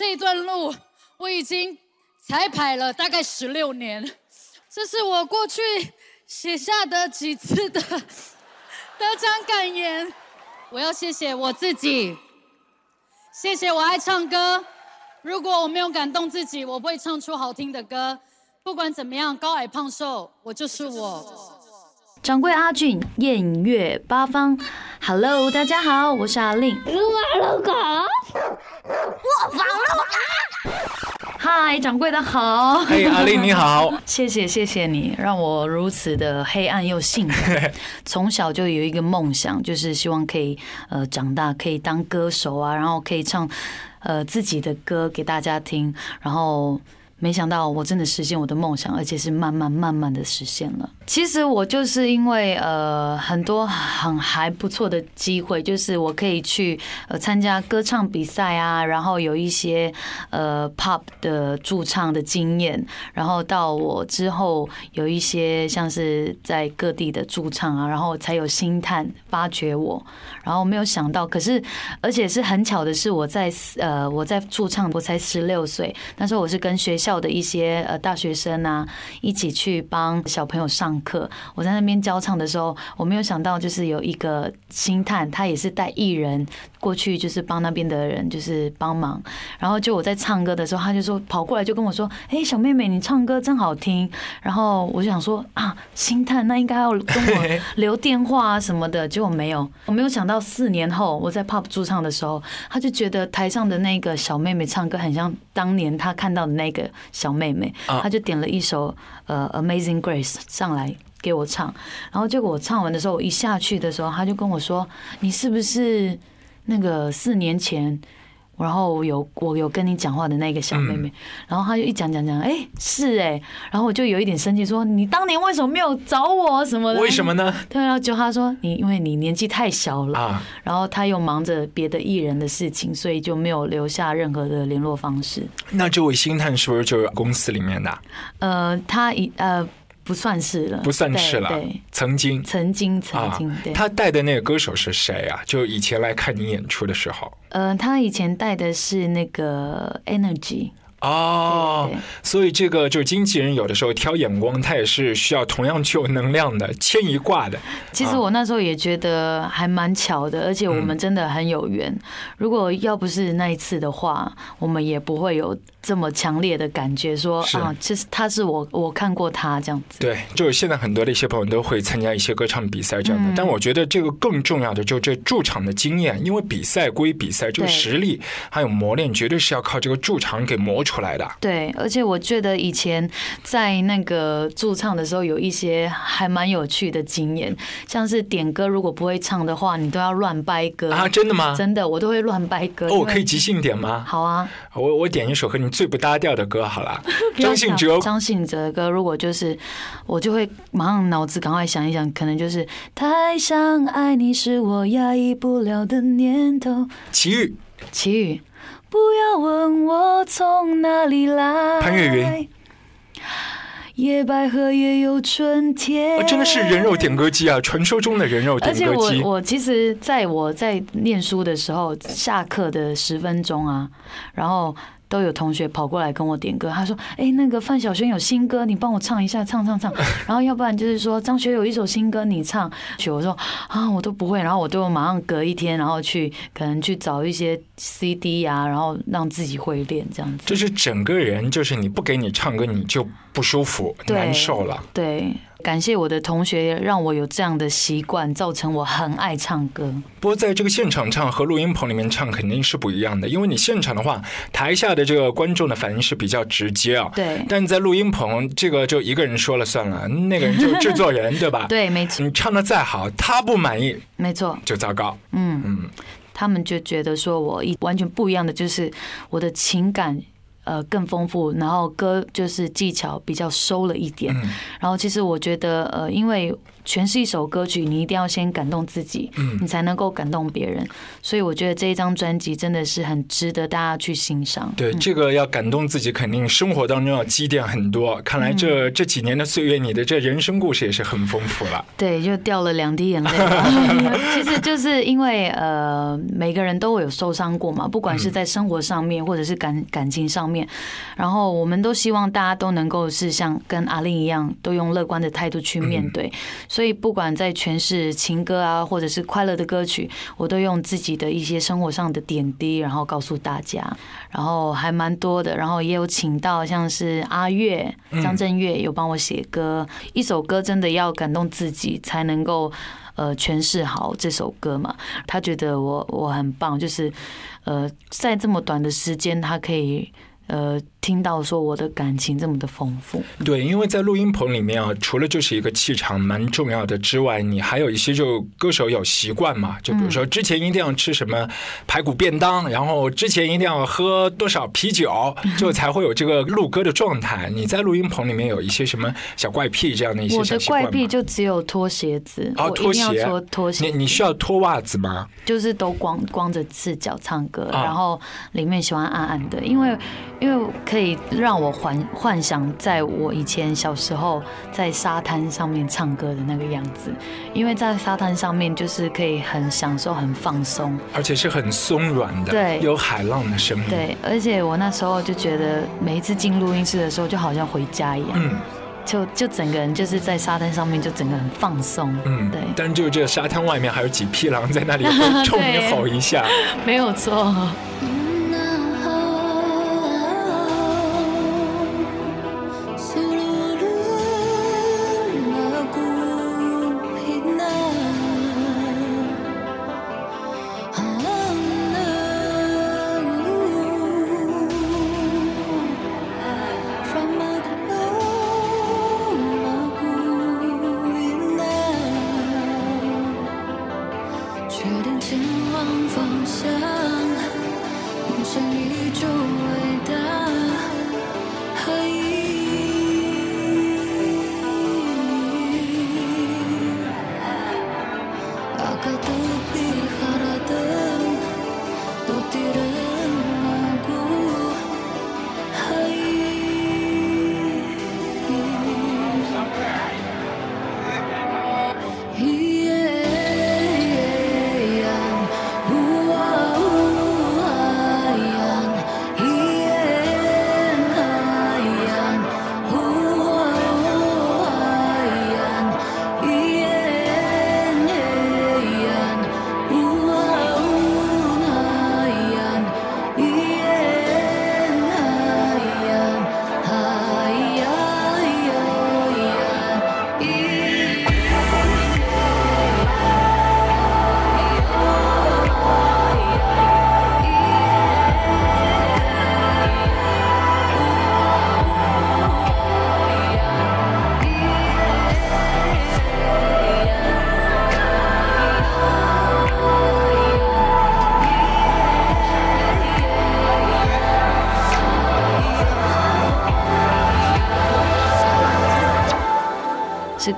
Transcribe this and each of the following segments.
这一段路我已经彩排了大概十六年，这是我过去写下的几次的得奖感言。我要谢谢我自己，谢谢我爱唱歌。如果我没有感动自己，我不会唱出好听的歌。不管怎么样，高矮胖瘦，我就是我。掌柜阿俊，艳月八方，Hello，大家好，我是阿令。撸啊撸狗，我房撸啊。嗨，掌柜的好。嘿，阿令你好。谢谢谢谢你，让我如此的黑暗又幸福。从小就有一个梦想，就是希望可以呃长大可以当歌手啊，然后可以唱呃自己的歌给大家听，然后。没想到我真的实现我的梦想，而且是慢慢慢慢的实现了。其实我就是因为呃很多很还不错的机会，就是我可以去呃参加歌唱比赛啊，然后有一些呃 pop 的驻唱的经验，然后到我之后有一些像是在各地的驻唱啊，然后才有星探发掘我，然后没有想到，可是而且是很巧的是我在呃我在驻唱，我才十六岁，那时候我是跟学校。的一些呃大学生啊，一起去帮小朋友上课。我在那边教唱的时候，我没有想到就是有一个星探，他也是带艺人过去，就是帮那边的人就是帮忙。然后就我在唱歌的时候，他就说跑过来就跟我说：“哎，小妹妹，你唱歌真好听。”然后我就想说啊，星探那应该要跟我留电话啊什么的，结果没有。我没有想到四年后我在 pop 驻唱的时候，他就觉得台上的那个小妹妹唱歌很像当年他看到的那个。小妹妹，他就点了一首呃《Amazing Grace》上来给我唱，然后结果我唱完的时候，我一下去的时候，他就跟我说：“你是不是那个四年前？”然后有我有跟你讲话的那个小妹妹，然后她就一讲讲讲，哎，是哎，然后我就有一点生气，说你当年为什么没有找我什么的？为什么呢？对啊，就她说你因为你年纪太小了啊，然后她又忙着别的艺人的事情，所以就没有留下任何的联络方式。那这位星探是不是就是公司里面的？呃，他一呃。不算是了，不算是了。对，曾经，曾经，曾经。对，他带的那个歌手是谁啊？就以前来看你演出的时候。呃，他以前带的是那个 Energy。哦，所以这个就经纪人有的时候挑眼光，他也是需要同样具有能量的牵一挂的。其实我那时候也觉得还蛮巧的，而且我们真的很有缘。如果要不是那一次的话，我们也不会有这么强烈的感觉，说啊，其实他是我，我看过他这样子。对，就是现在很多的一些朋友都会参加一些歌唱比赛这样的，但我觉得这个更重要的就这驻场的经验，因为比赛归比赛，这个实力还有磨练，绝对是要靠这个驻场给磨出。出来的对，而且我觉得以前在那个驻唱的时候，有一些还蛮有趣的经验，像是点歌如果不会唱的话，你都要乱掰歌啊！真的吗？真的，我都会乱掰歌。哦，我可以即兴点吗？好啊，我我点一首和你最不搭调的歌好了。张信哲，张信哲的歌，如果就是我就会马上脑子赶快想一想，可能就是太想爱你是我压抑不了的念头。齐豫，齐豫。不要问我从哪里来。潘越云，野百合也有春天。真的是人肉点歌机啊，传说中的人肉点歌机。而且我我其实在我在念书的时候，下课的十分钟啊，然后。都有同学跑过来跟我点歌，他说：“哎，那个范晓萱有新歌，你帮我唱一下，唱唱唱。” 然后要不然就是说张学友一首新歌，你唱。我说：“啊，我都不会。”然后我就马上隔一天，然后去可能去找一些 CD 呀，然后让自己会练这样子。就是整个人，就是你不给你唱歌，你就不舒服、难受了。对。感谢我的同学，让我有这样的习惯，造成我很爱唱歌。不过，在这个现场唱和录音棚里面唱肯定是不一样的，因为你现场的话，台下的这个观众的反应是比较直接啊。对。但在录音棚，这个就一个人说了算了，那个人就制作人，对吧？对，没错。你唱的再好，他不满意，没错，就糟糕。嗯嗯，他们就觉得说我一完全不一样的，就是我的情感。呃，更丰富，然后歌就是技巧比较收了一点，然后其实我觉得，呃，因为。诠释一首歌曲，你一定要先感动自己，嗯你才能够感动别人。所以我觉得这一张专辑真的是很值得大家去欣赏。对，这个要感动自己，肯定生活当中要积淀很多。看来这嗯这几年的岁月，你的这人生故事也是很丰富了。对，就掉了两滴眼泪吧。其实就是因为呃，每个人都会有受伤过嘛，不管是在生活上面，或者是感感情上面。然后我们都希望大家都能够是像跟阿令一样，都用乐观的态度去面对。所以不管在诠释情歌啊，或者是快乐的歌曲，我都用自己的一些生活上的点滴，然后告诉大家。然后还蛮多的，然后也有请到像是阿月、张震岳有帮我写歌。一首歌真的要感动自己，才能够呃诠释好这首歌嘛。他觉得我我很棒，就是呃在这么短的时间，他可以呃听到说我的感情这么的丰富。对，因为在录音棚里面啊，除了就是一个气场蛮重要的之外，你还有一些就歌手有习惯嘛，就比如说之前一定要吃什么排骨便当，然后之前一定要喝多少啤酒，就才会有这个录歌的状态。你在录音棚里面有一些什么小怪癖这样的一些我的小习惯吗？怪癖就只有脱鞋子，哦，脱鞋脱脱鞋你你需要脱袜子吗？就是都光光着赤脚唱歌，啊然后里面喜欢暗暗的，因为因为可以让我幻幻想在我以前小时候在沙滩上面唱歌的那个样子，因为在沙滩上面就是可以很享受、很放松，而且是很松软的，对。有海浪的声音。，对，而且我那时候就觉得每一次进录音室的时候，就好像回家一样，嗯。就就整个人就是在沙滩上面就整个很放松，嗯，对，但就这沙滩外面还有几匹狼在那里会 冲你吼一下。没有错。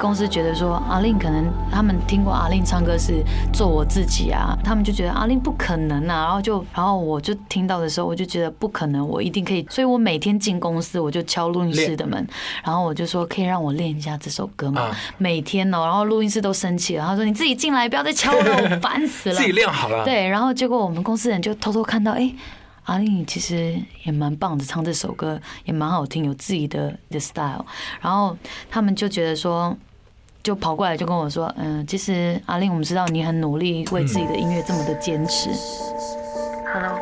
公司觉得说阿令可能他们听过阿令唱歌是做我自己啊，他们就觉得阿令不可能啊，然后就然后我就听到的时候我就觉得不可能，我一定可以，所以我每天进公司我就敲录音室的门，然后我就说可以让我练一下这首歌吗啊？每天哦，然后录音室都生气了，他说你自己进来不要再敲了，我 烦死了。自己练好了。，对，然后结果我们公司人就偷偷看到，哎、阿令其实也蛮棒的，唱这首歌也蛮好听，有自己的的 style。然后他们就觉得说，就跑过来就跟我说，嗯，其实阿令，我们知道你很努力，为自己的音乐这么的坚持。Hello，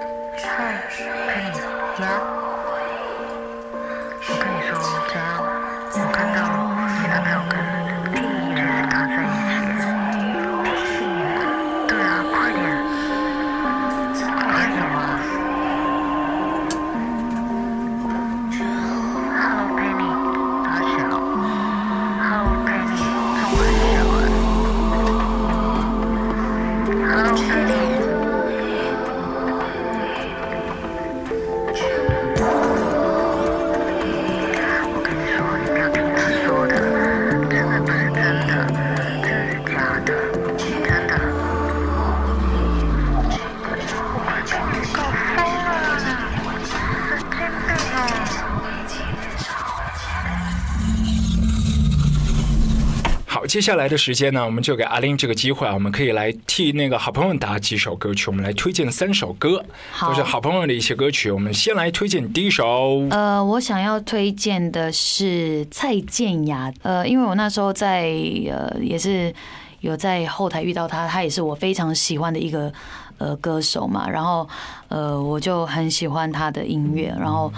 接下来的时间呢，我们就给阿玲这个机会啊，我们可以来替那个好朋友打几首歌曲，我们来推荐三首歌，好都是好朋友的一些歌曲。我们先来推荐第一首，呃，我想要推荐的是蔡健雅，呃，因为我那时候在呃也是有在后台遇到他，他也是我非常喜欢的一个呃歌手嘛，然后呃我就很喜欢他的音乐，然后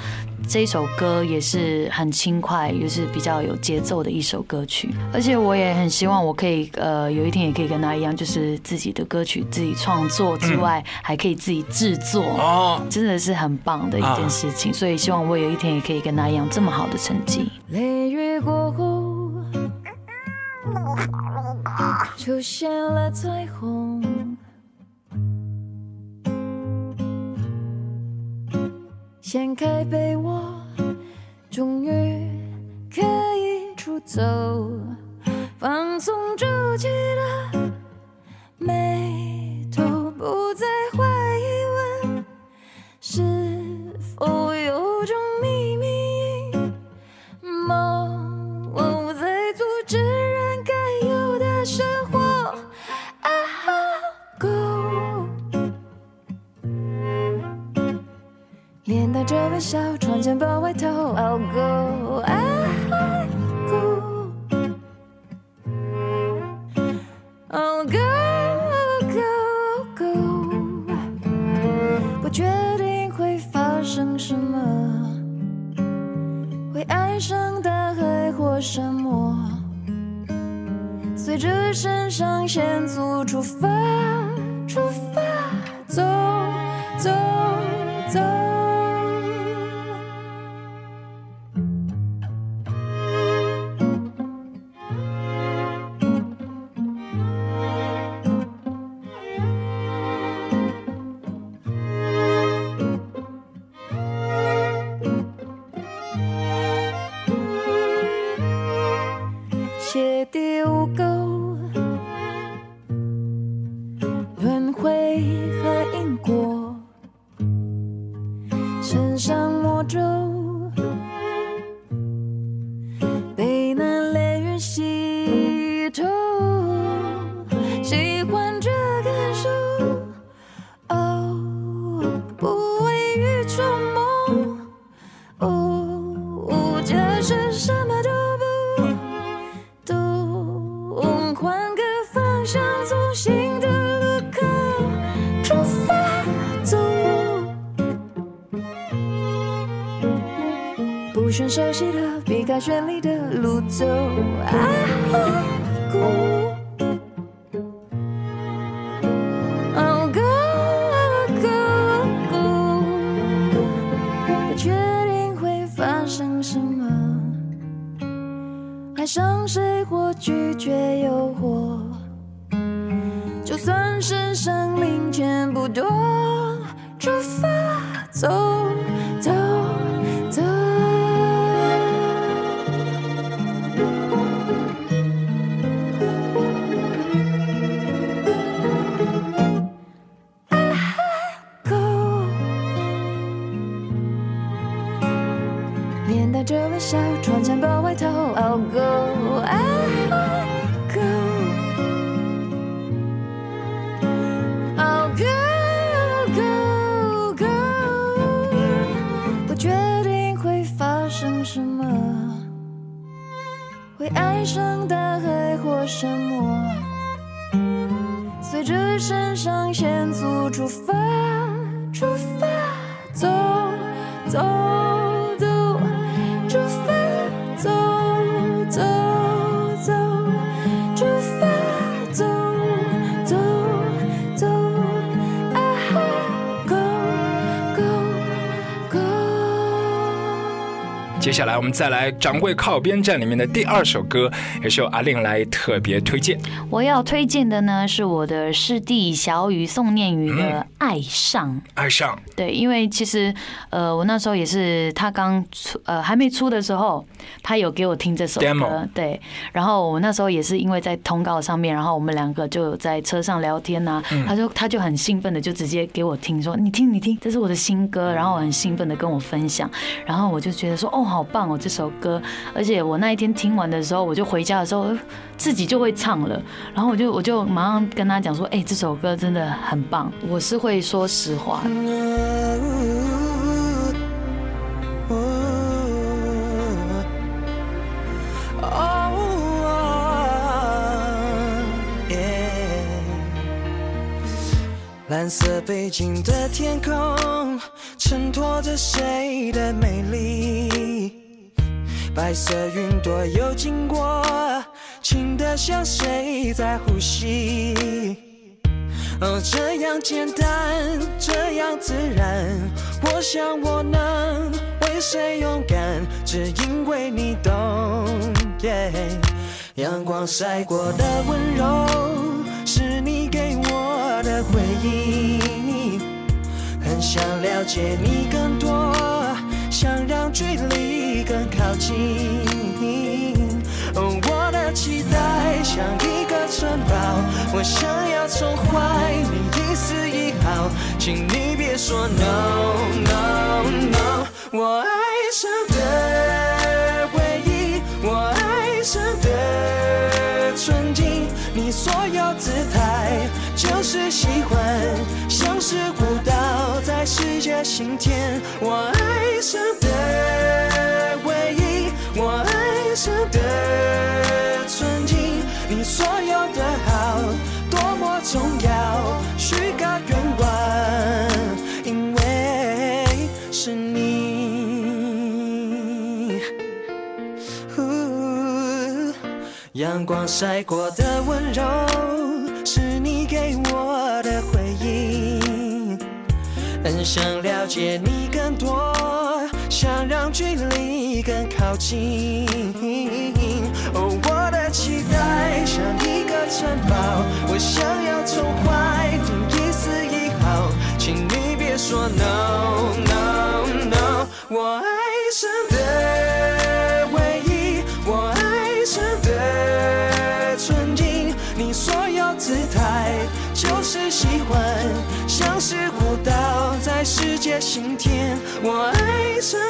这首歌也是很轻快，也是比较有节奏的一首歌曲，而且我也很希望我可以呃有一天也可以跟他一样，就是自己的歌曲自己创作之外，还可以自己制作。哦，真的是很棒的一件事情，所以希望我有一天也可以跟他一样这么好的成绩。出现了彩虹。掀开被窝，终于可以出走，放松皱起的眉头，不再选熟悉的，避开绚丽的路走。啊，Go。面带着微笑，穿件薄外套。I'll go, I'll go, I'll go, go, go。不确定会发生什么，会爱上大海或沙漠，随着肾上腺素出发，出发，接下来我们再来掌柜靠边站里面的第二首歌，也是由阿令来特别推荐。我要推荐的呢是我的师弟小雨宋念宇的《爱上》。爱上，对，因为其实呃，我那时候也是他刚出呃还没出的时候，他有给我听这首歌 Demo，对。然后我那时候也是因为在通告上面，然后我们两个就有在车上聊天呐、他就他就很兴奋的就直接给我听说，你听你听，这是我的新歌，然后我很兴奋的跟我分享，然后我就觉得说哦，好棒哦这首歌，而且我那一天听完的时候，我就回家的时候自己就会唱了，然后我就我就马上跟他讲说，哎、这首歌真的很棒，我是会说实话的。蓝色背景的天空，衬托着谁的美丽？白色云朵又经过，轻得像谁在呼吸？哦，这样简单，这样自然。我想我能为谁勇敢，只因为你懂。耶阳光晒过的温柔，是你给我的回忆。很想了解你更多，想让距离更靠近。哦，我的期待像一个城堡，我想要宠坏你一丝一毫，请你别说 no no no。我爱上是舞蹈在世界心田。我爱上的回忆，我爱上的纯净，你所有的好多么重要，许个愿望，因为是你。阳光晒过的温柔，很想了解你更多，想让距离更靠近。哦，我的期待像一个城堡，我想在世界心田。我爱上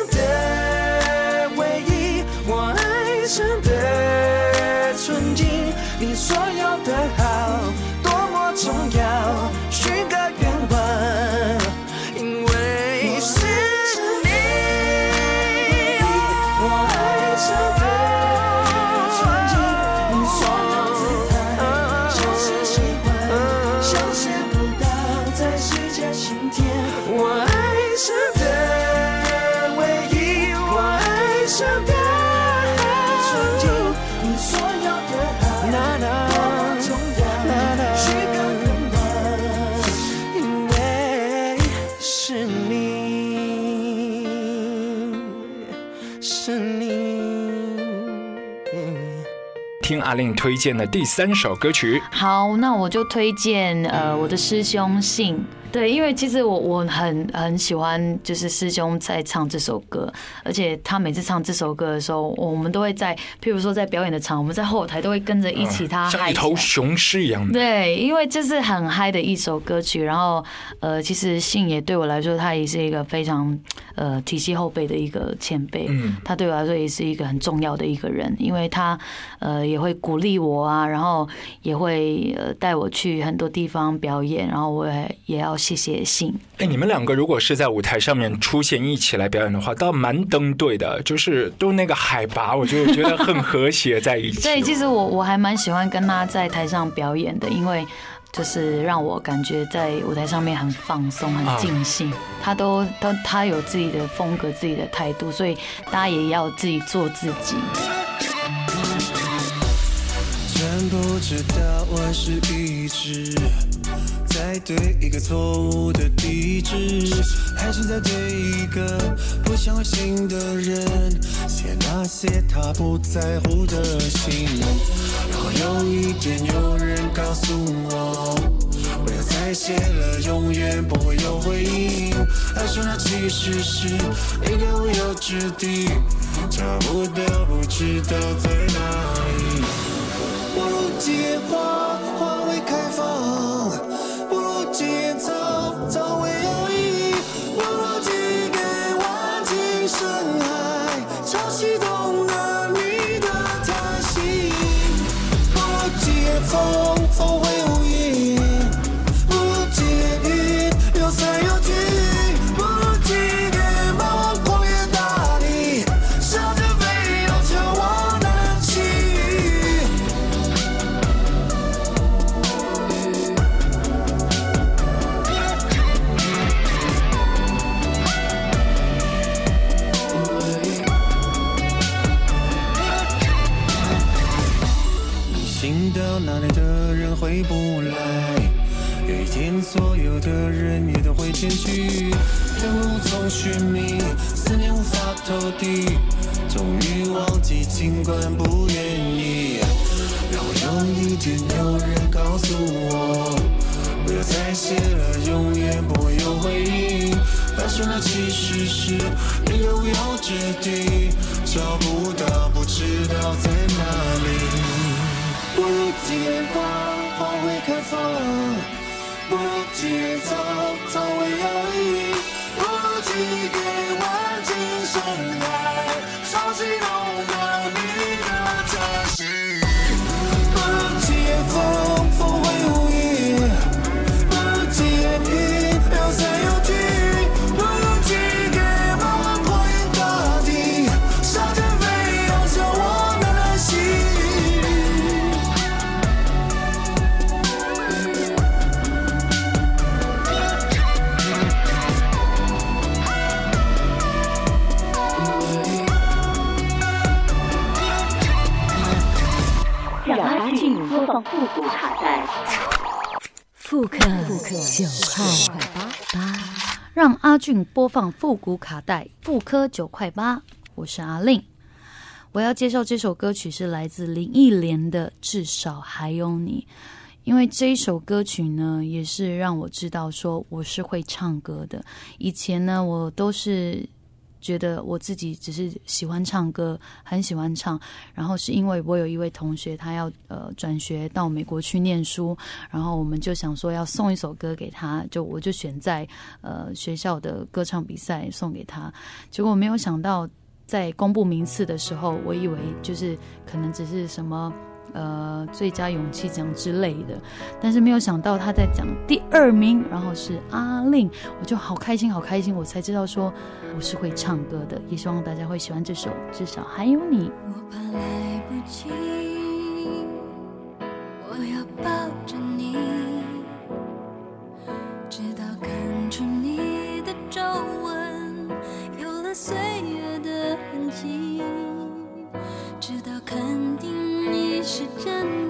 阿令推荐的第三首歌曲，好，那我就推荐呃我的师兄信。对，因为其实我我很很喜欢，就是师兄在唱这首歌，而且他每次唱这首歌的时候，我们都会在，譬如说在表演的场，我们在后台都会跟着一起他像。一头雄狮一样的。对，因为这是很嗨的一首歌曲，然后呃，其实信也对我来说，他也是一个非常呃体系后辈的一个前辈，嗯他对我来说也是一个很重要的一个人，因为他呃也会鼓励我啊，然后也会呃带我去很多地方表演，然后我也也要谢谢信。哎，你们两个如果是在舞台上面出现一起来表演的话，倒蛮登对的，就是都那个海拔，我就觉得很和谐在一起。对，其实我我还蛮喜欢跟他在台上表演的，因为就是让我感觉在舞台上面很放松、很尽兴。他都都他有自己的风格、自己的态度，所以大家也要自己做自己。真不知道我是一直在对一个错误的地址，还是在对一个不想回心的人写那些他不在乎的信。然后有一天有人告诉我，不要再写了，永远不会有回应。他说那其实是一个无有之地，找不到，不知道在哪里。有的人也都会前去，人无从寻觅，思念无法投递，终于忘记，尽管不愿意。让我有一天有人告诉我，不要再写了，永远不会有回应。发生的其实是一个无有之地，找不到，不知道在哪里。不如解放，花会开放；不如节奏，早为而已；不如寄给万金深海，潮汐弄了你。播放复古卡带，妇科九块八。我是阿令，我要介绍这首歌曲是来自林忆莲的《至少还有你》，因为这一首歌曲呢，也是让我知道说我是会唱歌的。以前呢，我都是觉得我自己只是喜欢唱歌，很喜欢唱。然后是因为我有一位同学，他要呃转学到美国去念书，然后我们就想说要送一首歌给他，就我就选在呃学校的歌唱比赛送给他。结果没有想到，在公布名次的时候，我以为就是可能只是什么。呃，最佳勇气奖之类的，但是没有想到他在讲第二名，然后是阿令，我就好开心，好开心，我才知道说我是会唱歌的，也希望大家会喜欢这首，至少还有你。我怕来不及，我要抱着你，直到看出你的皱纹有了岁月的痕迹，直到看是真的。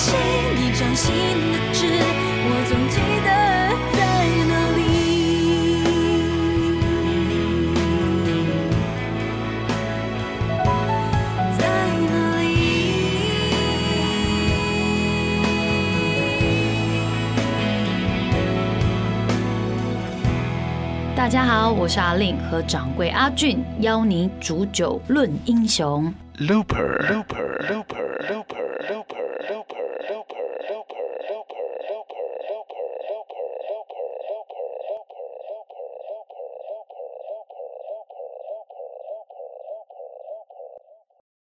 一张新的纸，我总记得在哪里。大家好，我是阿令和掌柜阿俊，邀您煮酒论英雄。Looper, Looper.